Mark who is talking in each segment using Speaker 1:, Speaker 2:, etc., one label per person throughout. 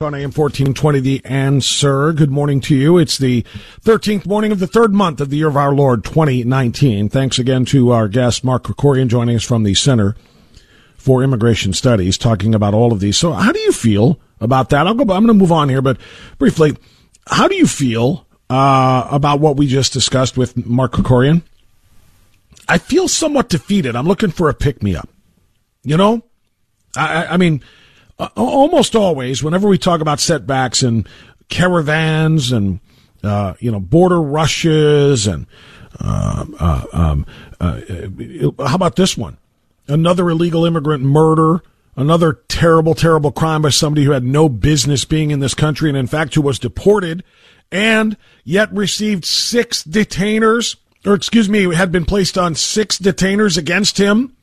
Speaker 1: On AM 1420, the answer. Good morning to you. It's the 13th morning of the third month of the year of our Lord 2019. Thanks again to our guest, Mark Krikorian, joining us from the Center for Immigration Studies, talking about all of these. So, how do you feel about that? I'll go, I'm going to move on here, but briefly, how do you feel uh, about what we just discussed with Mark Krikorian? I feel somewhat defeated. I'm looking for a pick me up. You know, I, I mean, uh, almost always, whenever we talk about setbacks and caravans and uh, you know border rushes and uh, uh um, uh, how about this one? Another illegal immigrant murder, another terrible, terrible crime by somebody who had no business being in this country and in fact who was deported and yet received six detainers, or excuse me, had been placed on six detainers against him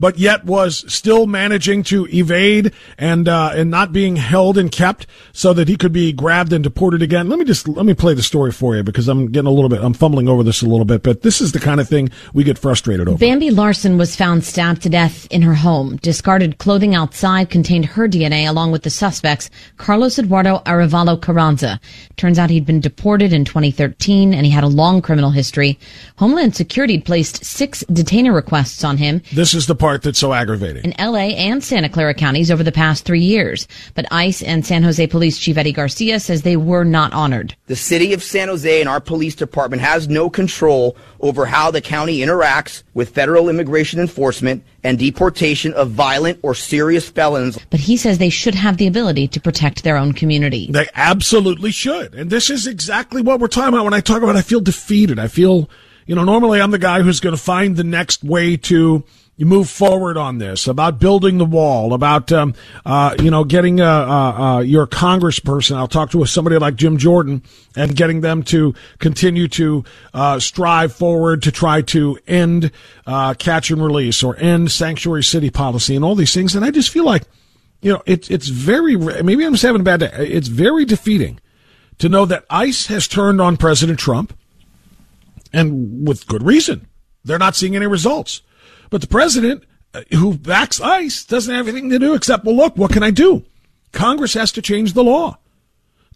Speaker 1: but yet was still managing to evade and uh, and not being held and kept so that he could be grabbed and deported again. Let me just let me play the story for you because I'm getting a little bit I'm fumbling over this a little bit, but this is the kind of thing we get frustrated over.
Speaker 2: Bambi Larson was found stabbed to death in her home. Discarded clothing outside contained her DNA along with the suspects Carlos Eduardo Arevalo Carranza. Turns out he'd been deported in 2013 and he had a long criminal history. Homeland Security placed six detainer requests on him.
Speaker 1: This is the part part that's so aggravating.
Speaker 2: In LA and Santa Clara counties over the past three years. But ICE and San Jose Police Chief Eddie Garcia says they were not honored.
Speaker 3: The city of San Jose and our police department has no control over how the county interacts with federal immigration enforcement and deportation of violent or serious felons.
Speaker 2: But he says they should have the ability to protect their own community.
Speaker 1: They absolutely should. And this is exactly what we're talking about when I talk about I feel defeated. I feel, you know, normally I'm the guy who's going to find the next way to you move forward on this about building the wall, about um, uh, you know getting uh, uh, uh, your congressperson. I'll talk to somebody like Jim Jordan and getting them to continue to uh, strive forward to try to end uh, catch and release or end sanctuary city policy and all these things. And I just feel like you know it's it's very maybe I'm just having a bad day. It's very defeating to know that ICE has turned on President Trump, and with good reason. They're not seeing any results. But the president, uh, who backs ICE, doesn't have anything to do except, well, look, what can I do? Congress has to change the law.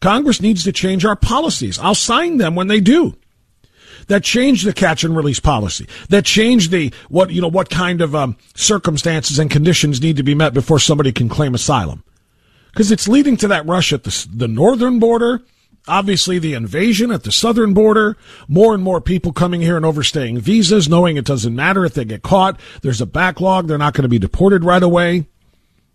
Speaker 1: Congress needs to change our policies. I'll sign them when they do. That change the catch and release policy. That change the what you know what kind of um, circumstances and conditions need to be met before somebody can claim asylum. Because it's leading to that rush at the, the northern border Obviously, the invasion at the southern border, more and more people coming here and overstaying visas, knowing it doesn't matter if they get caught. There's a backlog. They're not going to be deported right away.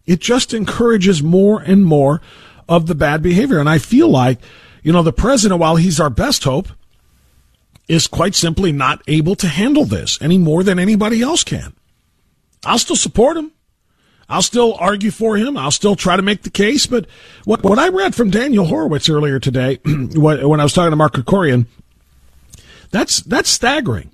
Speaker 1: It just encourages more and more of the bad behavior. And I feel like, you know, the president, while he's our best hope, is quite simply not able to handle this any more than anybody else can. I'll still support him. I'll still argue for him. I'll still try to make the case. But what, what I read from Daniel Horowitz earlier today, when I was talking to Mark Krikorian, that's, that's staggering.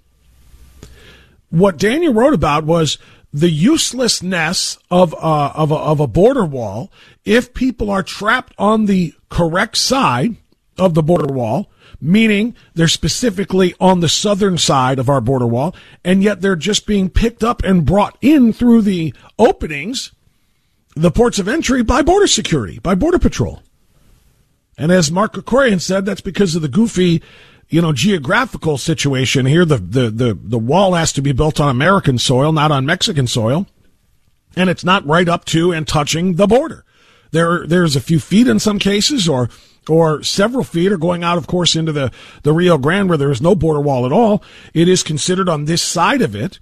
Speaker 1: What Daniel wrote about was the uselessness of, of, a, of a border wall if people are trapped on the correct side of the border wall meaning they're specifically on the southern side of our border wall, and yet they're just being picked up and brought in through the openings, the ports of entry, by border security, by border patrol. And as Mark Krikorian said, that's because of the goofy, you know, geographical situation here. The, the, the, the wall has to be built on American soil, not on Mexican soil. And it's not right up to and touching the border. There, there's a few feet in some cases or or several feet or going out, of course, into the, the Rio Grande where there is no border wall at all, it is considered on this side of it,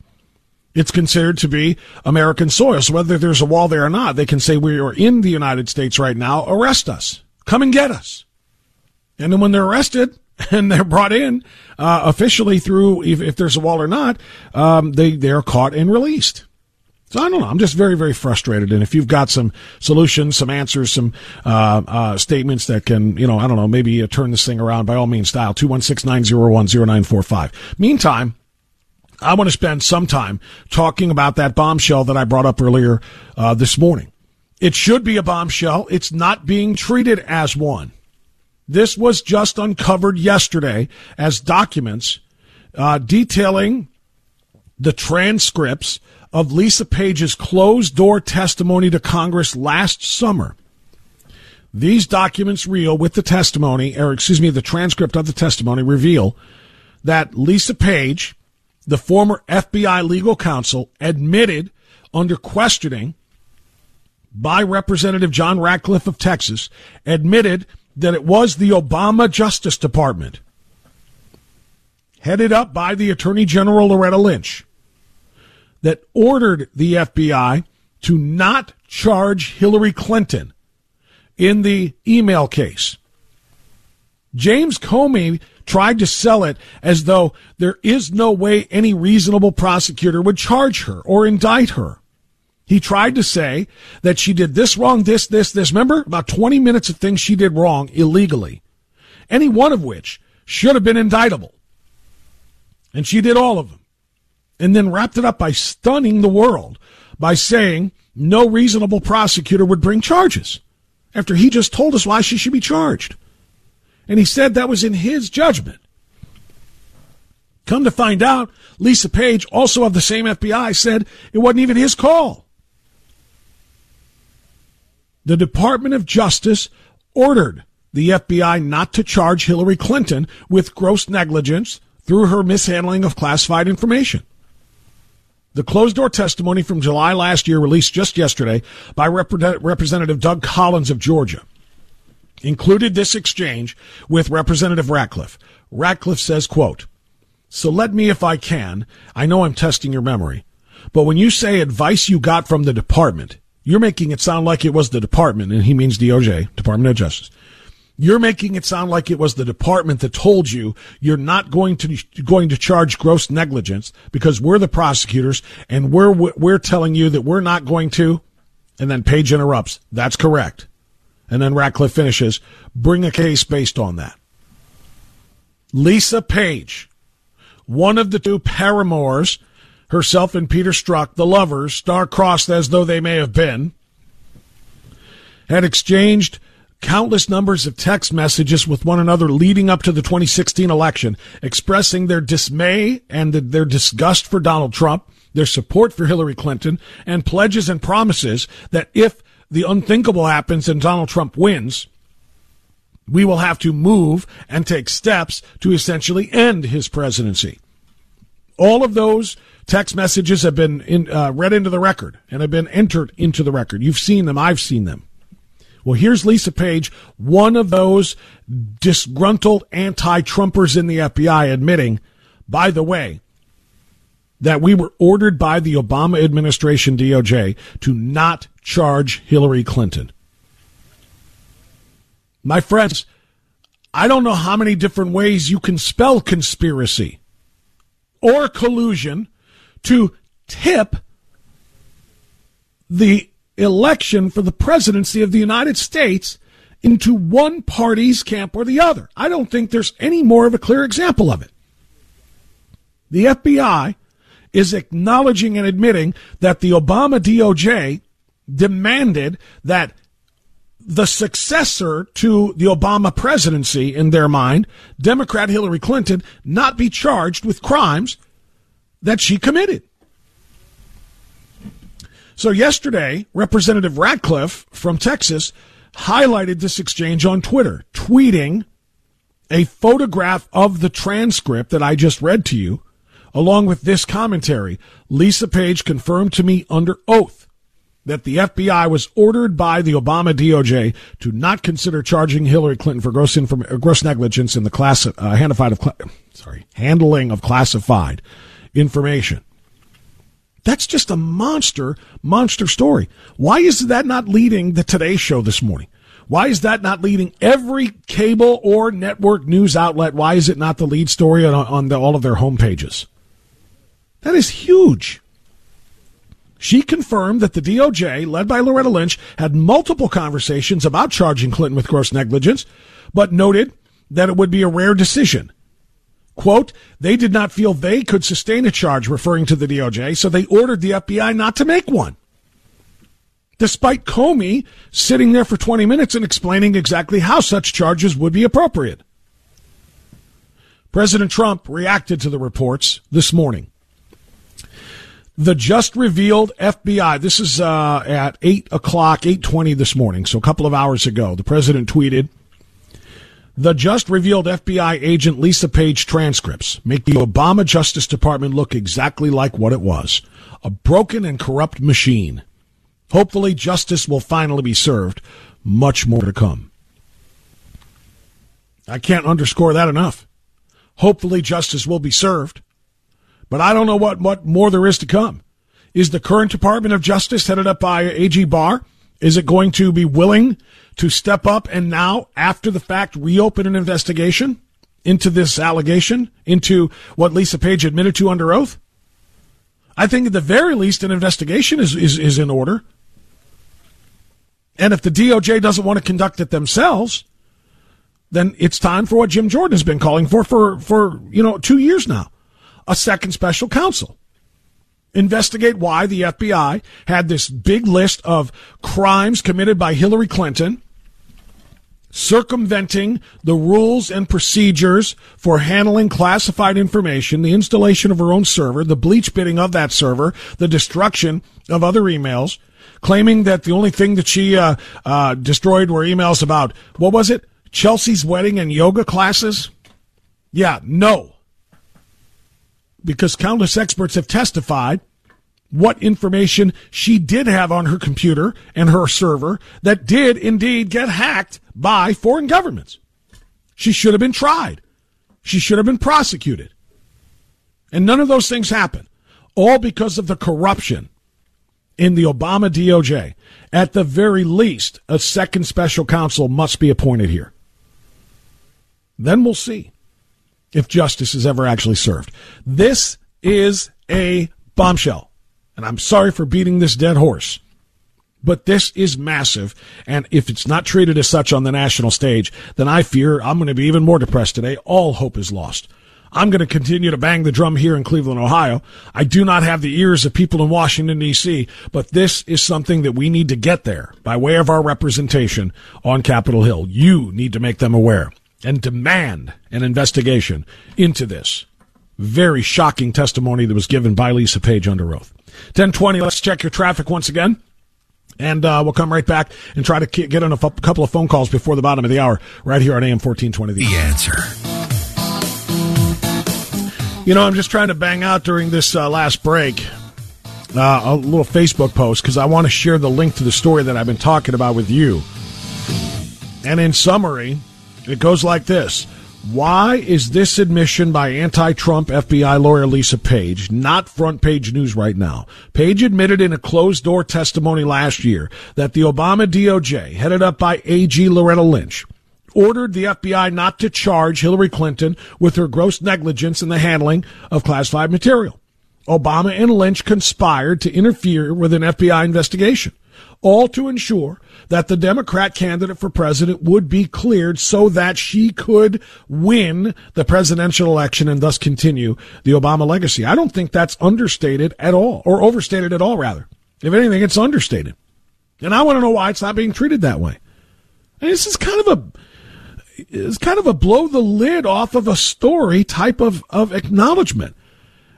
Speaker 1: it's considered to be American soil. So whether there's a wall there or not, they can say we are in the United States right now, arrest us. Come and get us. And then when they're arrested and they're brought in uh, officially through, if, if, there's a wall or not, um, they, they're caught and released. So I don't know. I'm just very, very frustrated. And if you've got some solutions, some answers, some uh, uh, statements that can, you know, I don't know, maybe uh, turn this thing around, by all means, dial 216-901-0945. Meantime, I want to spend some time talking about that bombshell that I brought up earlier uh, this morning. It should be a bombshell. It's not being treated as one. This was just uncovered yesterday as documents uh, detailing the transcripts of Lisa Page's closed door testimony to Congress last summer. These documents real with the testimony, or excuse me, the transcript of the testimony reveal that Lisa Page, the former FBI legal counsel, admitted under questioning by Representative John Ratcliffe of Texas, admitted that it was the Obama Justice Department, headed up by the Attorney General Loretta Lynch, that ordered the FBI to not charge Hillary Clinton in the email case. James Comey tried to sell it as though there is no way any reasonable prosecutor would charge her or indict her. He tried to say that she did this wrong, this, this, this. Remember about 20 minutes of things she did wrong illegally, any one of which should have been indictable. And she did all of them and then wrapped it up by stunning the world by saying no reasonable prosecutor would bring charges after he just told us why she should be charged. And he said that was in his judgment. Come to find out, Lisa Page, also of the same FBI, said it wasn't even his call. The Department of Justice ordered the FBI not to charge Hillary Clinton with gross negligence through her mishandling of classified information. The closed door testimony from July last year, released just yesterday by Rep- Representative Doug Collins of Georgia, included this exchange with Representative Ratcliffe. Ratcliffe says, quote, So let me, if I can, I know I'm testing your memory, but when you say advice you got from the department, you're making it sound like it was the department, and he means DOJ, Department of Justice. You're making it sound like it was the department that told you you're not going to going to charge gross negligence because we're the prosecutors and we're we're telling you that we're not going to. And then Page interrupts. That's correct. And then Ratcliffe finishes. Bring a case based on that. Lisa Page, one of the two paramours, herself and Peter Strzok, the lovers, star-crossed as though they may have been, had exchanged countless numbers of text messages with one another leading up to the 2016 election, expressing their dismay and their disgust for Donald Trump, their support for Hillary Clinton, and pledges and promises that if the unthinkable happens and Donald Trump wins, we will have to move and take steps to essentially end his presidency. All of those text messages have been in, uh, read into the record and have been entered into the record. You've seen them. I've seen them. Well, here's Lisa Page, one of those disgruntled anti-Trumpers in the FBI admitting, by the way, that we were ordered by the Obama administration DOJ to not charge Hillary Clinton. My friends, I don't know how many different ways you can spell conspiracy or collusion to tip the election for the presidency of the United States into one party's camp or the other. I don't think there's any more of a clear example of it. The FBI is acknowledging and admitting that the Obama DOJ demanded that the successor to the Obama presidency, in their mind, Democrat Hillary Clinton, not be charged with crimes that she committed. So yesterday, Representative Ratcliffe from Texas highlighted this exchange on Twitter, tweeting a photograph of the transcript that I just read to you, along with this commentary. Lisa Page confirmed to me under oath that the FBI was ordered by the Obama DOJ to not consider charging Hillary Clinton for gross, inform- gross negligence in the class, uh, of sorry, handling of classified information. That's just a monster, monster story. Why is that not leading the Today Show this morning? Why is that not leading every cable or network news outlet? Why is it not the lead story on, on the, all of their homepages? That is huge. She confirmed that the DOJ, led by Loretta Lynch, had multiple conversations about charging Clinton with gross negligence, but noted that it would be a rare decision. Quote, they did not feel they could sustain a charge referring to the DOJ, so they ordered the FBI not to make one. Despite Comey sitting there for 20 minutes and explaining exactly how such charges would be appropriate. President Trump reacted to the reports this morning the just revealed FBI. This is uh, at eight o'clock, eight twenty this morning, so a couple of hours ago. The president tweeted, "The just revealed FBI agent Lisa Page transcripts make the Obama Justice Department look exactly like what it was: a broken and corrupt machine. Hopefully, justice will finally be served. Much more to come." I can't underscore that enough. Hopefully, justice will be served. But I don't know what, what more there is to come. Is the current Department of Justice headed up by AG Barr? Is it going to be willing to step up and now, after the fact, reopen an investigation into this allegation, into what Lisa Page admitted to under oath? I think at the very least an investigation is, is, is in order. And if the DOJ doesn't want to conduct it themselves, then it's time for what Jim Jordan has been calling for for, for you know, two years now a second special counsel. Investigate why the FBI had this big list of crimes committed by Hillary Clinton, circumventing the rules and procedures for handling classified information, the installation of her own server, the bleach bidding of that server, the destruction of other emails, claiming that the only thing that she uh, uh, destroyed were emails about, what was it? Chelsea's wedding and yoga classes? Yeah, no because countless experts have testified what information she did have on her computer and her server that did indeed get hacked by foreign governments. She should have been tried. She should have been prosecuted. And none of those things happened. All because of the corruption in the Obama DOJ. At the very least, a second special counsel must be appointed here. Then we'll see if justice is ever actually served. This is a bombshell. And I'm sorry for beating this dead horse. But this is massive. And if it's not treated as such on the national stage, then I fear I'm going to be even more depressed today. All hope is lost. I'm going to continue to bang the drum here in Cleveland, Ohio. I do not have the ears of people in Washington, D.C., but this is something that we need to get there by way of our representation on Capitol Hill. You need to make them aware and demand an investigation into this very shocking testimony that was given by Lisa Page under oath. 1020, let's check your traffic once again. And uh, we'll come right back and try to get on a f- couple of phone calls before the bottom of the hour right here on AM 1420.
Speaker 4: The answer.
Speaker 1: You know, I'm just trying to bang out during this uh, last break uh, a little Facebook post because I want to share the link to the story that I've been talking about with you. And in summary, it goes like this. Why is this admission by anti Trump FBI lawyer Lisa Page not front page news right now? Page admitted in a closed door testimony last year that the Obama DOJ, headed up by AG Loretta Lynch, ordered the FBI not to charge Hillary Clinton with her gross negligence in the handling of classified material. Obama and Lynch conspired to interfere with an FBI investigation, all to ensure that the Democrat candidate for president would be cleared so that she could win the presidential election and thus continue the Obama legacy. I don't think that's understated at all, or overstated at all, rather. If anything, it's understated. And I want to know why it's not being treated that way. And this is kind of a it's kind of a blow the lid off of a story type of, of acknowledgement.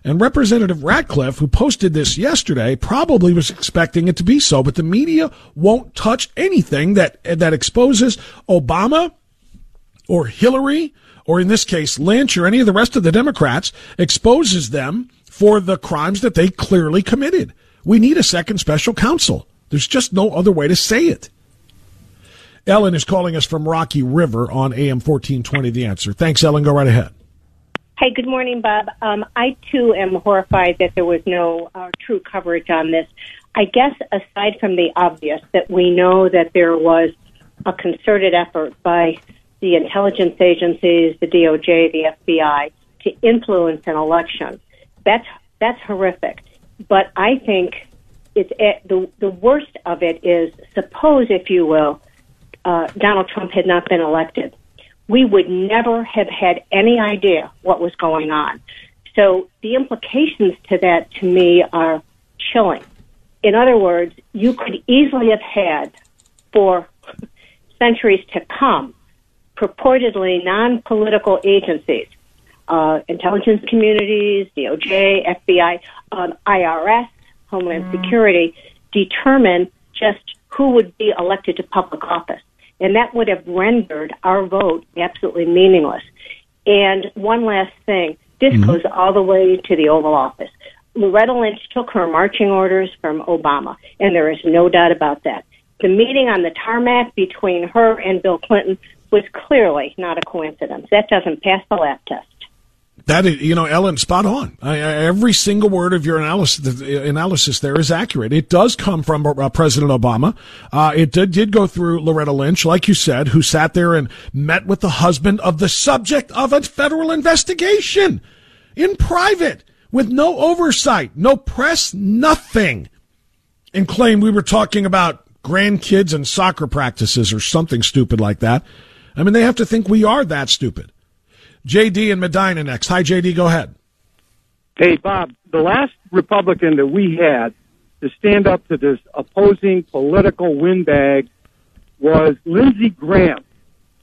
Speaker 1: And Representative Ratcliffe, who posted this yesterday, probably was expecting it to be so, but the media won't touch anything that, that exposes Obama or Hillary, or in this case, Lynch or any of the rest of the Democrats, exposes them for the crimes that they clearly committed. We need a second special counsel. There's just no other way to say it. Ellen is calling us from Rocky River on AM 1420 The Answer. Thanks, Ellen. Go right ahead.
Speaker 5: Hey, good morning, Bob. Um, I too am horrified that there was no uh, true coverage on this. I guess aside from the obvious that we know that there was a concerted effort by the intelligence agencies, the DOJ, the FBI to influence an election. That's that's horrific. But I think it's eh, the the worst of it is suppose, if you will, uh, Donald Trump had not been elected, we would never have had any idea what was going on. So the implications to that, to me, are chilling. In other words, you could easily have had for centuries to come purportedly non-political agencies, uh, intelligence communities, DOJ, FBI, um, IRS, Homeland mm. Security, determine just who would be elected to public office. And that would have rendered our vote absolutely meaningless. And one last thing, this mm-hmm. goes all the way to the Oval Office. Loretta Lynch took her marching orders from Obama, and there is no doubt about that. The meeting on the tarmac between her and Bill Clinton was clearly not a coincidence. That doesn't pass the lab test.
Speaker 1: That is, you know, Ellen, spot on. I, every single word of your analysis, analysis there is accurate. It does come from uh, President Obama. Uh, it did, did go through Loretta Lynch, like you said, who sat there and met with the husband of the subject of a federal investigation in private with no oversight, no press, nothing, and claimed we were talking about grandkids and soccer practices or something stupid like that. I mean, they have to think we are that stupid. JD and Medina next. Hi, JD. Go ahead.
Speaker 6: Hey, Bob. The last Republican that we had to stand up to this opposing political windbag was Lindsey Graham.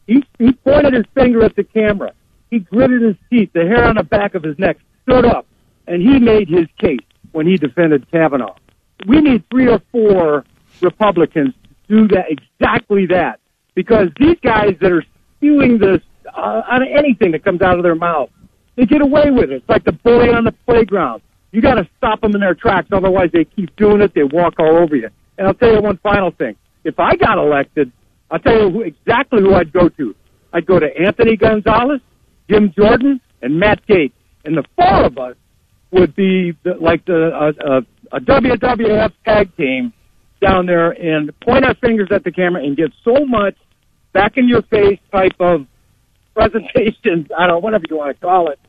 Speaker 6: He, he pointed his finger at the camera. He gritted his teeth. The hair on the back of his neck stood up, and he made his case when he defended Kavanaugh. We need three or four Republicans to do that exactly that because these guys that are spewing this uh, on anything that comes out of their mouth. They get away with it. It's like the bully on the playground. You got to stop them in their tracks, otherwise they keep doing it. They walk all over you. And I'll tell you one final thing. If I got elected, I'll tell you who, exactly who I'd go to. I'd go to Anthony Gonzalez, Jim Jordan, and Matt Gaetz. And the four of us would be the, like the uh, uh, a WWF tag team down there and point our fingers at the camera and get so much back in your face type of presentation. I don't know, whatever you want to call it.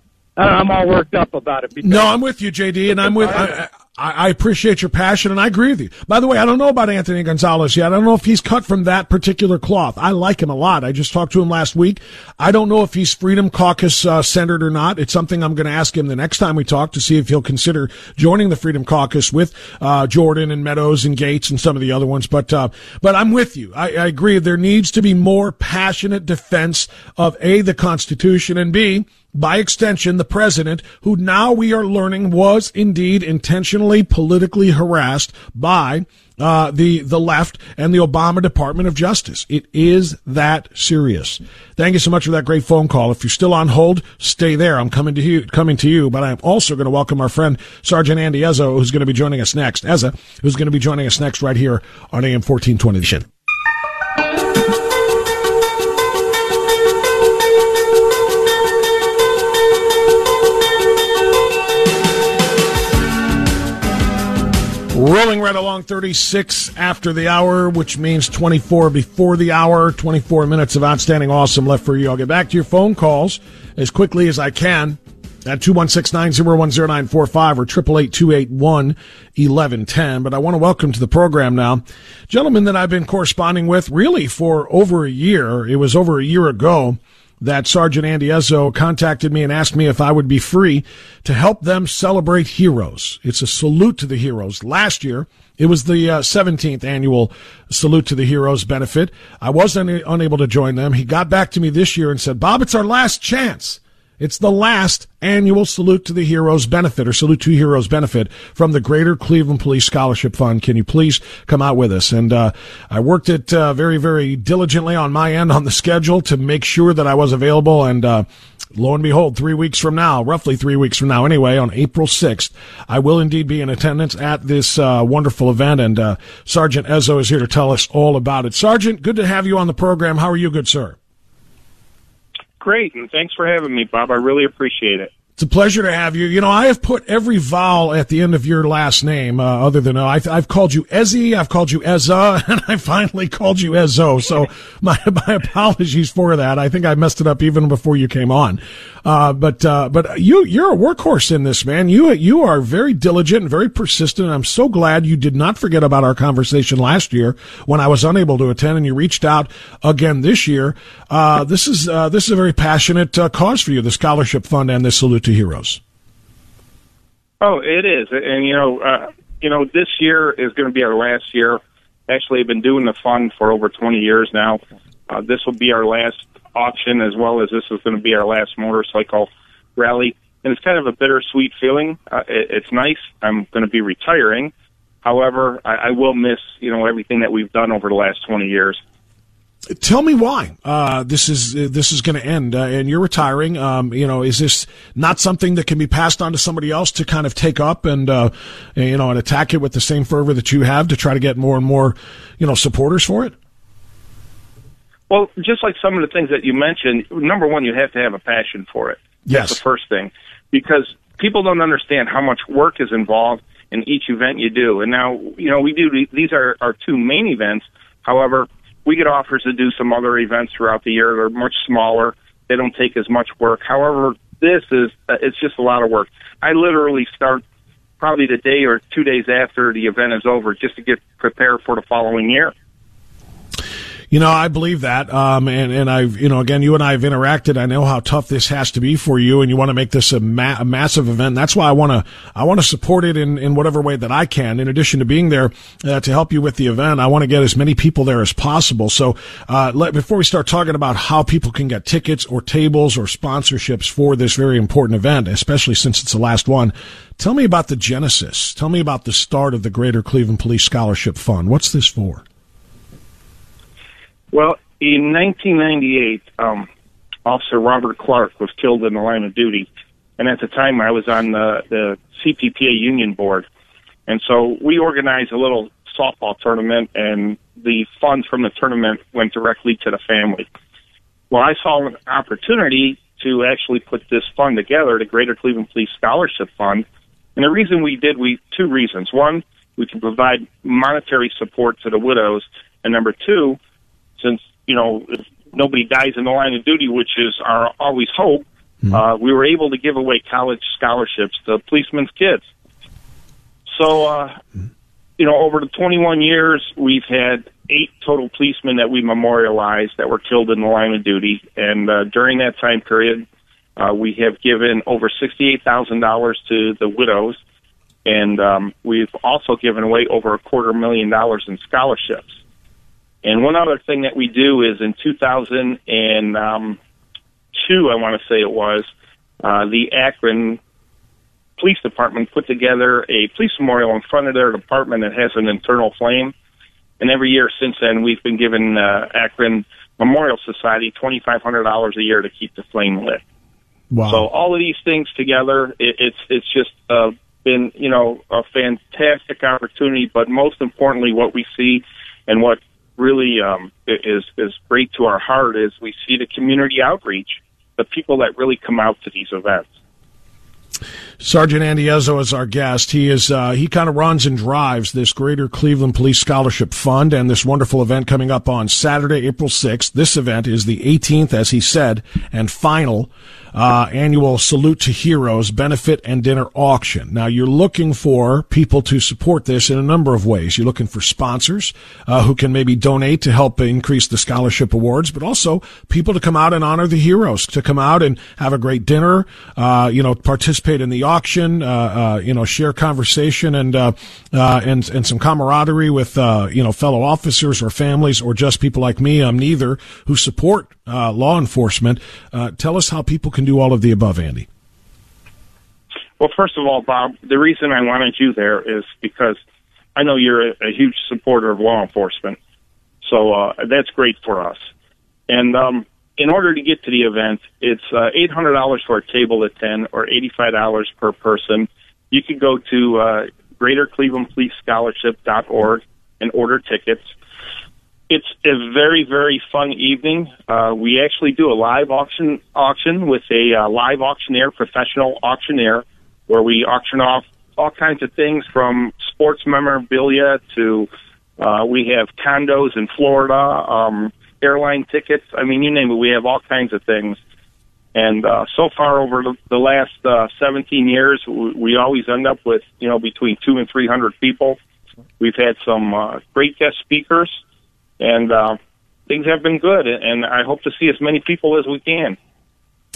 Speaker 6: I'm all worked up about it.
Speaker 1: No, I'm with you, JD, and I'm with. I, I, I, appreciate your passion, and I agree with you. By the way, I don't know about Anthony Gonzalez yet. I don't know if he's cut from that particular cloth. I like him a lot. I just talked to him last week. I don't know if he's Freedom Caucus uh, centered or not. It's something I'm going to ask him the next time we talk to see if he'll consider joining the Freedom Caucus with uh, Jordan and Meadows and Gaetz and some of the other ones. But uh, but I'm with you. I, I agree. There needs to be more passionate defense of a the Constitution and b by extension, the president, who now we are learning was indeed intentionally politically harassed by uh, the the left and the Obama Department of Justice. It is that serious. Thank you so much for that great phone call. If you're still on hold, stay there. I'm coming to you, coming to you. But I'm also going to welcome our friend Sergeant Andy Ezzo, who's going to be joining us next. Ezza, who's going to be joining us next right here on AM 1420. Rolling right along 36 after the hour, which means 24 before the hour. 24 minutes of outstanding awesome left for you. I'll get back to your phone calls as quickly as I can at 216-901-0945 or 888-281-1110. But I want to welcome to the program now gentleman that I've been corresponding with really for over a year. It was over a year ago that Sergeant Andy Ezzo contacted me and asked me if I would be free to help them celebrate heroes. It's a salute to the heroes. Last year, it was the uh, 17th annual Salute to the Heroes benefit. I was un- unable to join them. He got back to me this year and said, Bob, it's our last chance. It's the last annual Salute to the Heroes benefit or Salute to Heroes benefit from the Greater Cleveland Police Scholarship Fund. Can you please come out with us? And uh, I worked it uh, very, very diligently on my end on the schedule to make sure that I was available. And uh, lo and behold, three weeks from now, roughly three weeks from now anyway, on April 6th, I will indeed be in attendance at this uh, wonderful event. And uh, Sergeant Ezzo is here to tell us all about it. Sergeant, good to have you on the program. How are you, good sir?
Speaker 7: Great, and thanks for having me, Bob. I really appreciate it.
Speaker 1: It's a pleasure to have you. You know, I have put every vowel at the end of your last name, uh, other than uh, I've, I've, called you Ezzy, I've called you Ezza, and I finally called you Ezzo. So my, my apologies for that. I think I messed it up even before you came on. Uh, but, uh, but you, you're a workhorse in this, man. You, you are very diligent and very persistent. I'm so glad you did not forget about our conversation last year when I was unable to attend and you reached out again this year. Uh, this is, uh, this is a very passionate cause for you, the scholarship fund and this salute to heroes?
Speaker 7: Oh, it is, and you know, uh, you know, this year is going to be our last year. Actually, I've been doing the fund for over 20 years now. Uh, this will be our last auction, as well as this is going to be our last motorcycle rally. And it's kind of a bittersweet feeling. Uh, it, it's nice. I'm going to be retiring. However, I, I will miss, you know, everything that we've done over the last 20 years.
Speaker 1: Tell me why uh, this is uh, this is going to end, uh, and you're retiring. Um, you know, is this not something that can be passed on to somebody else to kind of take up and uh, you know and attack it with the same fervor that you have to try to get more and more you know supporters for it?
Speaker 7: Well, just like some of the things that you mentioned, number one, you have to have a passion for it.
Speaker 1: Yes,
Speaker 7: That's the first thing, because people don't understand how much work is involved in each event you do. And now, you know, we do these are our two main events. However, we get offers to do some other events throughout the year. They're much smaller. They don't take as much work. However, this is uh, it's just a lot of work. I literally start probably the day or two days after the event is over just to get prepared for the following year.
Speaker 1: You know, I believe that. Um, and, and I've, you know, again, you and I have interacted. I know how tough this has to be for you and you want to make this a, ma- a massive event. That's why I want to, I want to support it in, in whatever way that I can. In addition to being there uh, to help you with the event, I want to get as many people there as possible. So, uh, let, before we start talking about how people can get tickets or tables or sponsorships for this very important event, especially since it's the last one, tell me about the genesis. Tell me about the start of the Greater Cleveland Police Scholarship Fund. What's this for?
Speaker 7: Well, in 1998, um, Officer Robert Clark was killed in the line of duty, and at the time I was on the, the CPPA union board, and so we organized a little softball tournament, and the funds from the tournament went directly to the family. Well, I saw an opportunity to actually put this fund together, the Greater Cleveland Police Scholarship Fund, and the reason we did, we two reasons. One, we can provide monetary support to the widows, and number two, since you know if nobody dies in the line of duty, which is our always hope, mm-hmm. uh, we were able to give away college scholarships to policemen's kids. So, uh, mm-hmm. you know, over the 21 years, we've had eight total policemen that we memorialized that were killed in the line of duty, and uh, during that time period, uh, we have given over $68,000 to the widows, and um, we've also given away over a quarter million dollars in scholarships. And one other thing that we do is in 2002, I want to say it was, uh, the Akron Police Department put together a police memorial in front of their department that has an internal flame. And every year since then, we've been giving uh, Akron Memorial Society $2,500 a year to keep the flame lit.
Speaker 1: Wow.
Speaker 7: So all of these things together, it, it's it's just uh, been you know a fantastic opportunity. But most importantly, what we see and what really um, is is great to our heart is we see the community outreach, the people that really come out to these events.
Speaker 1: Sergeant Andy is our guest. He is uh, he kind of runs and drives this Greater Cleveland Police Scholarship Fund and this wonderful event coming up on Saturday, April 6th. This event is the 18th, as he said, and final uh, annual Salute to Heroes benefit and dinner auction. Now, you're looking for people to support this in a number of ways. You're looking for sponsors uh, who can maybe donate to help increase the scholarship awards, but also people to come out and honor the heroes, to come out and have a great dinner, uh, you know, participate in the auction, uh, uh, you know, share conversation and uh, and and some camaraderie with you know fellow officers or families or just people like me. I'm neither who support law enforcement. tell us how people can can do all of the above, Andy?
Speaker 7: Well, first of all, Bob, the reason I wanted you there is because I know you're a, a huge supporter of law enforcement. So uh, that's great for us. And um, in order to get to the event, it's uh, $800 for a table of 10 or $85 per person. You can go to uh, greaterclevelandpolicescholarship.org and order tickets. It's a very, very fun evening. Uh, we actually do a live auction auction with a uh, live auctioneer, professional auctioneer, where we auction off all kinds of things from sports memorabilia to uh, we have condos in Florida, um, airline tickets. I mean, you name it. We have all kinds of things. And uh, so far, over the, the last uh, 17 years, we, we always end up with you know between two and 300 people. We've had some uh, great guest speakers, and uh, things have been good. And I hope to see as many people as we can.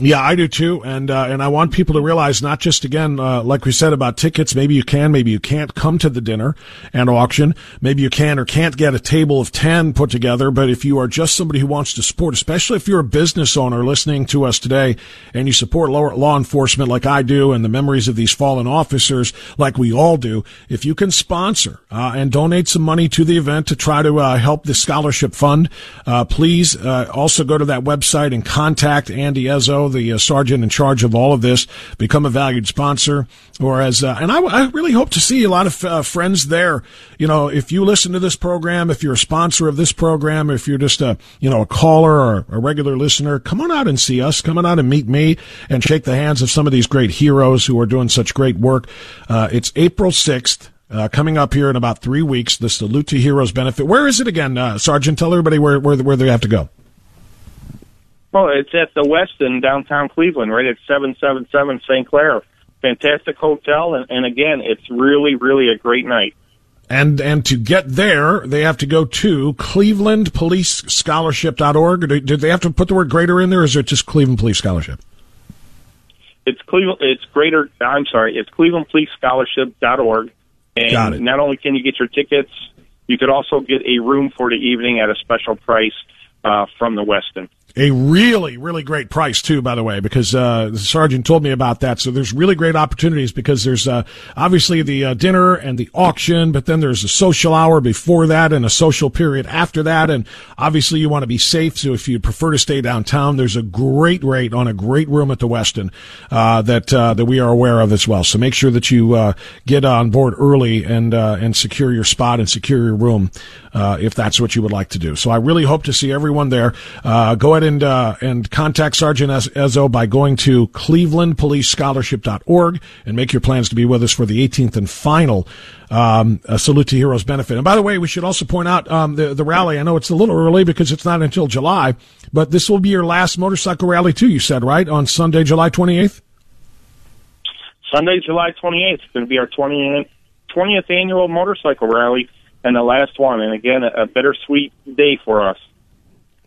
Speaker 1: Yeah, I do too, and uh, and I want people to realize not just again, uh, like we said about tickets. Maybe you can, maybe you can't come to the dinner and auction. Maybe you can or can't get a table of ten put together. But if you are just somebody who wants to support, especially if you're a business owner listening to us today, and you support law, law enforcement like I do, and the memories of these fallen officers like we all do, if you can sponsor uh, and donate some money to the event to try to uh, help the scholarship fund, uh, please uh, also go to that website and contact Andy Ezzo the uh, sergeant in charge of all of this, become a valued sponsor. Or as, uh, and I, I, really hope to see a lot of uh, friends there. You know, if you listen to this program, if you're a sponsor of this program, if you're just a, you know, a caller or a regular listener, come on out and see us. Come on out and meet me and shake the hands of some of these great heroes who are doing such great work. Uh, it's April 6th. Uh, coming up here in about three weeks, the Salute to Heroes benefit. Where is it again, uh, Sergeant? Tell everybody where, where, where they have to go.
Speaker 7: Well, it's at the Westin downtown Cleveland, right at 777 St. Clair. Fantastic hotel, and, and again, it's really, really a great night.
Speaker 1: And and to get there, they have to go to clevelandpolicescholarship.org. Did they have to put the word greater in there, or is it just Cleveland Police Scholarship?
Speaker 7: It's Cleveland. It's greater. I'm sorry. It's clevelandpolicescholarship.org. And
Speaker 1: Got it.
Speaker 7: not only can you get your tickets, you could also get a room for the evening at a special price uh, from the Westin
Speaker 1: a really, really great price too, by the way, because uh, the sergeant told me about that. So there's really great opportunities because there's uh, obviously the uh, dinner and the auction, but then there's a social hour before that and a social period after that, and obviously you want to be safe. So if you prefer to stay downtown, there's a great rate on a great room at the Westin uh, that uh, that we are aware of as well. So make sure that you uh, get on board early and and secure your spot and secure your room if that's what you would like to do. So I really hope to see everyone there. go ahead and uh, and contact Sergeant Ezzo by going to clevelandpolicescholarship.org and make your plans to be with us for the 18th and final um, Salute to Heroes benefit. And by the way, we should also point out um, the the rally. I know it's a little early because it's not until July, but this will be your last motorcycle rally too. You said right on Sunday, July 28th.
Speaker 7: Sunday, July 28th is going to be our 20th, 20th annual motorcycle rally and the last one. And again, a bittersweet day for us.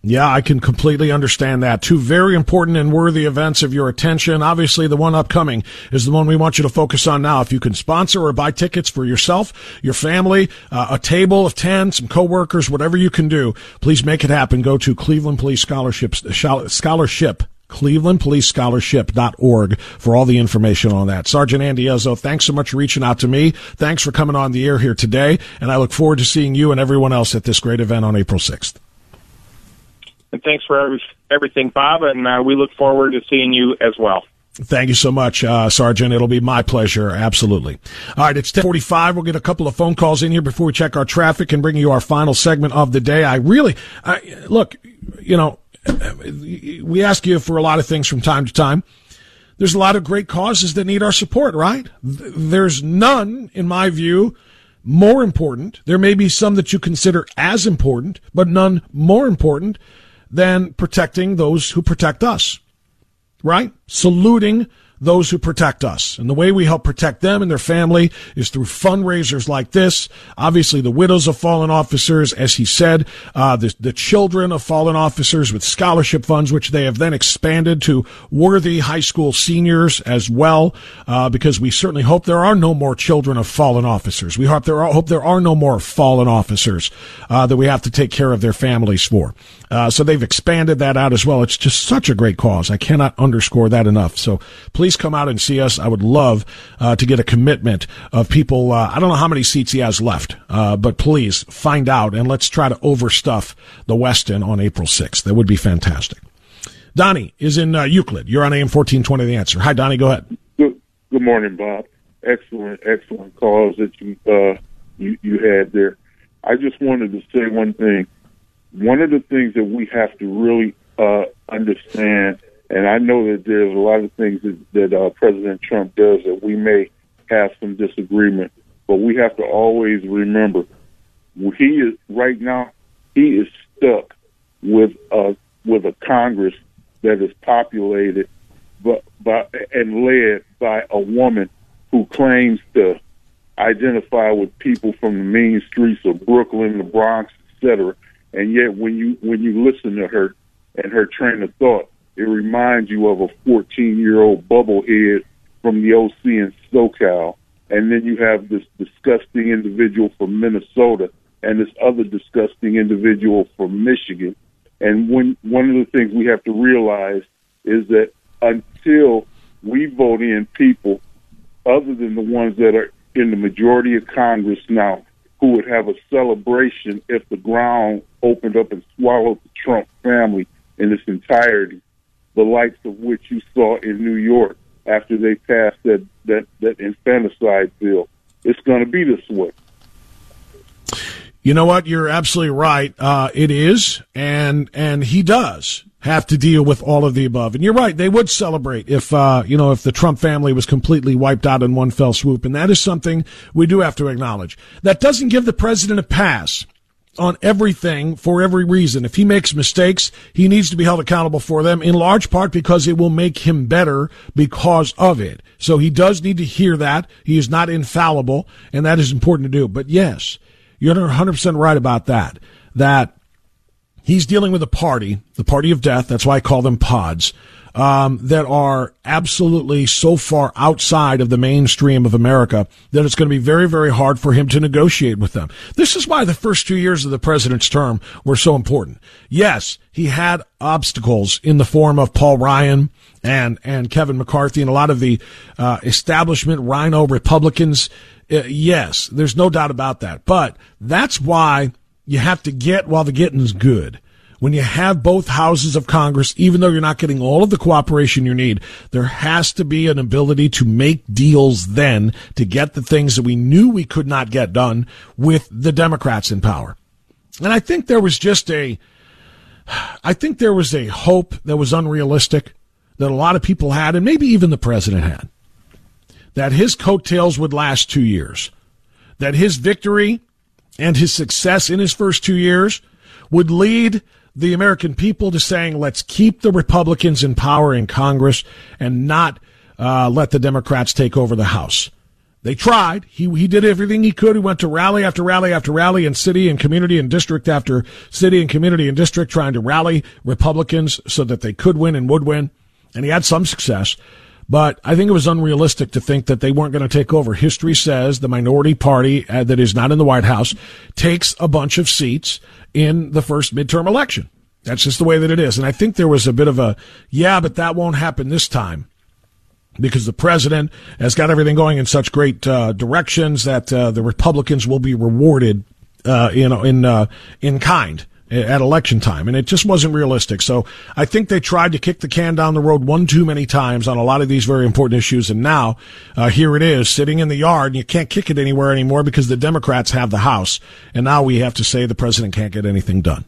Speaker 1: Yeah, I can completely understand that. Two very important and worthy events of your attention. Obviously, the one upcoming is the one we want you to focus on now. If you can sponsor or buy tickets for yourself, your family, uh, a table of 10, some coworkers, whatever you can do, please make it happen. Go to Cleveland Police Scholarships, Scholarship clevelandpolicescholarship.org for all the information on that. Sergeant Andy Ezzo, thanks so much for reaching out to me. Thanks for coming on the air here today, and I look forward to seeing you and everyone else at this great event on April 6th.
Speaker 7: And thanks for everything, Bob. And uh, we look forward to seeing you as well.
Speaker 1: Thank you so much, uh, Sergeant. It'll be my pleasure. Absolutely. All right. It's 1045. We'll get a couple of phone calls in here before we check our traffic and bring you our final segment of the day. I really, I, look, you know, we ask you for a lot of things from time to time. There's a lot of great causes that need our support, right? There's none, in my view, more important. There may be some that you consider as important, but none more important than protecting those who protect us, right? Saluting those who protect us. And the way we help protect them and their family is through fundraisers like this. Obviously, the widows of fallen officers, as he said, uh, the, the children of fallen officers with scholarship funds, which they have then expanded to worthy high school seniors as well, uh, because we certainly hope there are no more children of fallen officers. We hope there are, hope there are no more fallen officers uh, that we have to take care of their families for. Uh, so they've expanded that out as well. It's just such a great cause. I cannot underscore that enough. So please come out and see us. I would love uh, to get a commitment of people. Uh, I don't know how many seats he has left, uh, but please find out and let's try to overstuff the Westin on April 6th. That would be fantastic. Donnie is in uh, Euclid. You're on AM 1420 The Answer. Hi, Donnie. Go ahead.
Speaker 8: Good, good morning, Bob. Excellent, excellent calls that you, uh, you, you had there. I just wanted to say one thing one of the things that we have to really uh, understand, and I know that there's a lot of things that, that uh, President Trump does that we may have some disagreement, but we have to always remember he is right now he is stuck with a with a Congress that is populated but by and led by a woman who claims to identify with people from the mean streets of Brooklyn, the Bronx, etc. And yet, when you when you listen to her and her train of thought, it reminds you of a 14 year old bubblehead from the OC in SoCal. And then you have this disgusting individual from Minnesota and this other disgusting individual from Michigan. And when one of the things we have to realize is that until we vote in people other than the ones that are in the majority of Congress now who would have a celebration if the ground opened up and swallowed the Trump family in its entirety, the likes of which you saw in New York after they passed that that, that infanticide bill. It's going to be this way.
Speaker 1: You know what? You're absolutely right. Uh, it is, and and he does have to deal with all of the above. And you're right; they would celebrate if uh, you know if the Trump family was completely wiped out in one fell swoop, and that is something we do have to acknowledge. That doesn't give the president a pass on everything for every reason. If he makes mistakes, he needs to be held accountable for them in large part because it will make him better because of it. So he does need to hear that. He is not infallible and that is important to do. But yes, you're 100% right about that. That he's dealing with a party, the party of death. That's why I call them pods. Um, that are absolutely so far outside of the mainstream of America that it's going to be very, very hard for him to negotiate with them. This is why the first two years of the president's term were so important. Yes, he had obstacles in the form of Paul Ryan and and Kevin McCarthy and a lot of the uh, establishment RINO Republicans. Uh, yes, there's no doubt about that. But that's why you have to get while the getting's good. When you have both houses of Congress, even though you're not getting all of the cooperation you need, there has to be an ability to make deals then to get the things that we knew we could not get done with the Democrats in power. And I think there was just a, I think there was a hope that was unrealistic that a lot of people had, and maybe even the president had, that his coattails would last two years, that his victory and his success in his first two years would lead the American people to saying, let's keep the Republicans in power in Congress and not uh, let the Democrats take over the House. They tried. He he did everything he could. He went to rally after rally after rally in city and community and district after city and community and district trying to rally Republicans so that they could win and would win. And he had some success. But I think it was unrealistic to think that they weren't going to take over. History says the minority party uh, that is not in the White House takes a bunch of seats in the first midterm election. That's just the way that it is. And I think there was a bit of a, yeah, but that won't happen this time because the president has got everything going in such great uh, directions that uh, the Republicans will be rewarded, uh, you know, in uh, in kind at election time, and it just wasn't realistic. So I think they tried to kick the can down the road one too many times on a lot of these very important issues, and now uh, here it is sitting in the yard, and you can't kick it anywhere anymore because the Democrats have the House, and now we have to say the president can't get anything done,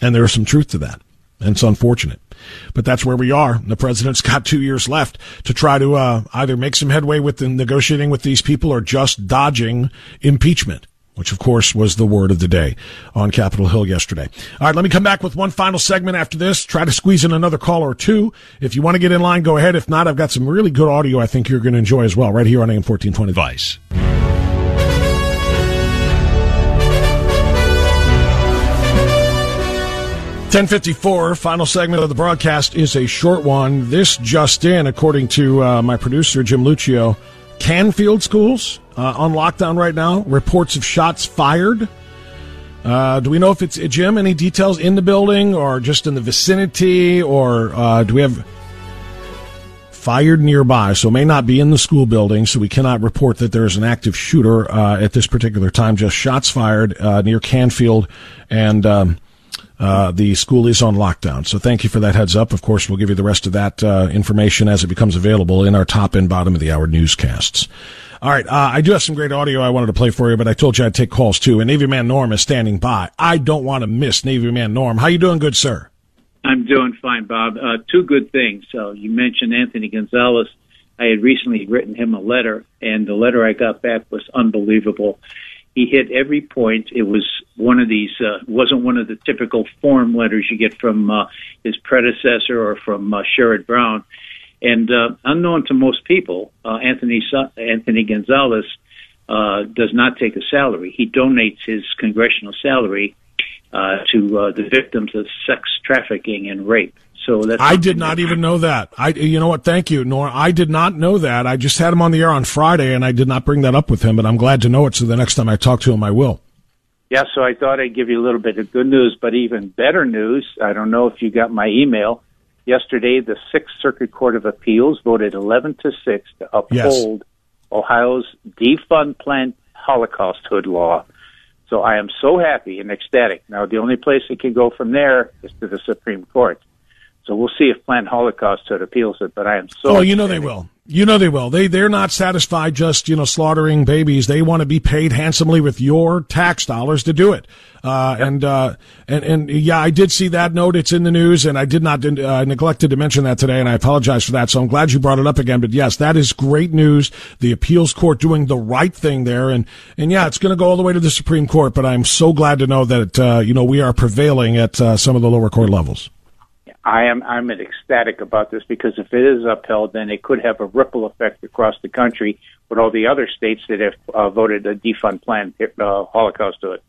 Speaker 1: and there is some truth to that, and it's unfortunate. But that's where we are. The president's got two years left to try to uh, either make some headway with the negotiating with these people or just dodging impeachment which of course was the word of the day on Capitol Hill yesterday. All right, let me come back with one final segment after this. Try to squeeze in another call or two. If you want to get in line, go ahead. If not, I've got some really good audio I think you're going to enjoy as well right here on AM 1420 Vice. Ten fifty four. Final segment of the broadcast is a short one. This just in, according to uh, my producer Jim Lucio, Canfield schools uh, on lockdown right now. Reports of shots fired. Uh, do we know if it's uh, Jim? Any details in the building or just in the vicinity, or uh, do we have fired nearby? So may not be in the school building. So we cannot report that there is an active shooter uh, at this particular time. Just shots fired uh, near Canfield, and um, uh, the school is on lockdown. So thank you for that heads up. Of course, we'll give you the rest of that information as it becomes available in our top and bottom of the hour newscasts. All right, uh, I do have some great audio I wanted to play for you, but I told you I'd take calls too. And Navy Man Norm is standing by. I don't want to miss Navy Man Norm. How you doing, good sir?
Speaker 9: I'm doing fine, Bob. Uh, two good things. So you mentioned Anthony Gonzalez. I had recently written him a letter, and the letter I got back was unbelievable. He hit every point. It was one of these. Uh, wasn't one of the typical form letters you get from uh, his predecessor or from uh, Sherrod Brown. And uh, unknown to most people, uh, Anthony Anthony Gonzalez uh, does not take a salary. He donates his congressional salary uh, to uh, the victims of sex trafficking and rape. So
Speaker 1: I did not even know that. I, you know what? Thank you, Norm. I did not know that. I just had him on the air on Friday, and I did not bring that up with him. But I'm glad to know it. So the next time I talk to him, I will.
Speaker 9: Yeah. So I thought I'd give you a little bit of good news, but even better news. I don't know if you got my email. Yesterday, the Sixth Circuit Court of Appeals voted 11 to 6 to uphold yes. Ohio's defund Planned Holocausthood law. So I am so happy and ecstatic. Now, the only place it can go from there is to the Supreme Court. So we'll see if Planned Holocausthood appeals it, but I am so.
Speaker 1: Oh, you know they will. You know they will. They they're not satisfied just you know slaughtering babies. They want to be paid handsomely with your tax dollars to do it. Uh, yep. And uh, and and yeah, I did see that note. It's in the news, and I did not uh, neglected to mention that today, and I apologize for that. So I'm glad you brought it up again. But yes, that is great news. The appeals court doing the right thing there, and and yeah, it's going to go all the way to the Supreme Court. But I'm so glad to know that uh, you know we are prevailing at uh, some of the lower court levels.
Speaker 9: I am I'm ecstatic about this because if it is upheld, then it could have a ripple effect across the country with all the other states that have uh, voted a defund plan uh, Holocaust to it.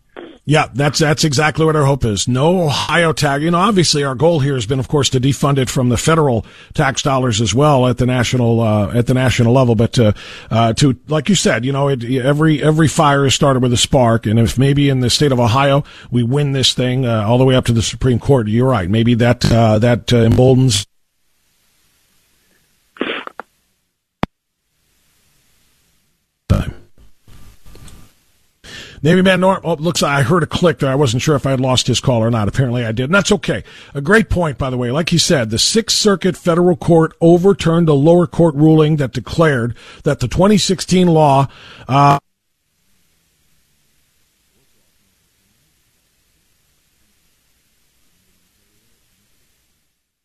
Speaker 1: Yeah, that's that's exactly what our hope is. No Ohio tag. You know, obviously our goal here has been, of course, to defund it from the federal tax dollars as well at the national uh, at the national level. But to, uh, to like you said, you know, it, every every fire is started with a spark, and if maybe in the state of Ohio we win this thing uh, all the way up to the Supreme Court, you're right. Maybe that uh, that uh, emboldens Navy Man Norm, oh, looks like I heard a click there. I wasn't sure if I had lost his call or not. Apparently I did. And that's okay. A great point, by the way. Like he said, the Sixth Circuit federal court overturned a lower court ruling that declared that the 2016 law, uh,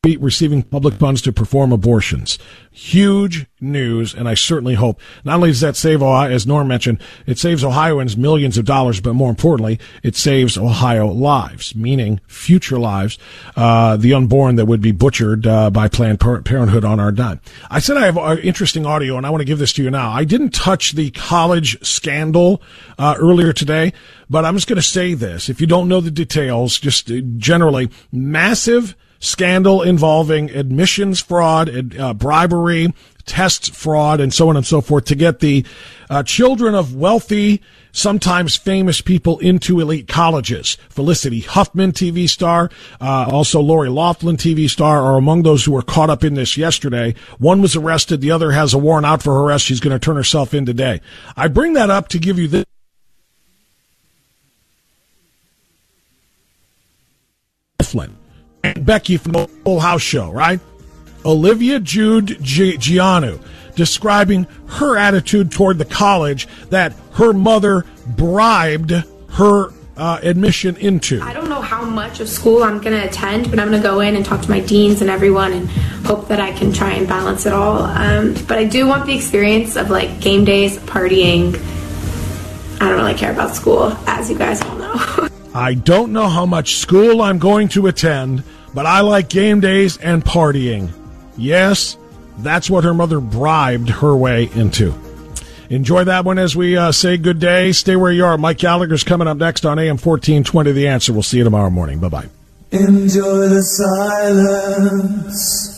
Speaker 1: receiving public funds to perform abortions. Huge news, and I certainly hope not only does that save as Norm mentioned, it saves Ohioans millions of dollars, but more importantly, it saves Ohio lives, meaning future lives, uh, the unborn that would be butchered uh, by Planned Parenthood on our dime. I said I have uh, interesting audio, and I want to give this to you now. I didn't touch the college scandal uh, earlier today, but I'm just going to say this: if you don't know the details, just uh, generally massive scandal involving admissions fraud, uh, bribery, test fraud, and so on and so forth to get the uh, children of wealthy, sometimes famous people into elite colleges. Felicity Huffman, TV star, uh, also Lori Loughlin, TV star, are among those who were caught up in this yesterday. One was arrested, the other has a warrant out for her arrest. She's going to turn herself in today. I bring that up to give you this. Flynn. Becky from the Full House show, right? Olivia Jade G- Gianu describing her attitude toward the college that her mother bribed her uh, admission into.
Speaker 10: I don't know how much of school I'm going to attend, but I'm going to go in and talk to my deans and everyone and hope that I can try and balance it all. Um, but I do want the experience of like game days, partying. I don't really care about school, as you guys all know.
Speaker 1: I don't know how much school I'm going to attend, but I like game days and partying. Yes, that's what her mother bribed her way into. Enjoy that one as we uh, say good day. Stay where you are. Mike Gallagher's coming up next on AM 1420 The Answer. We'll see you tomorrow morning. Bye bye. Enjoy the silence.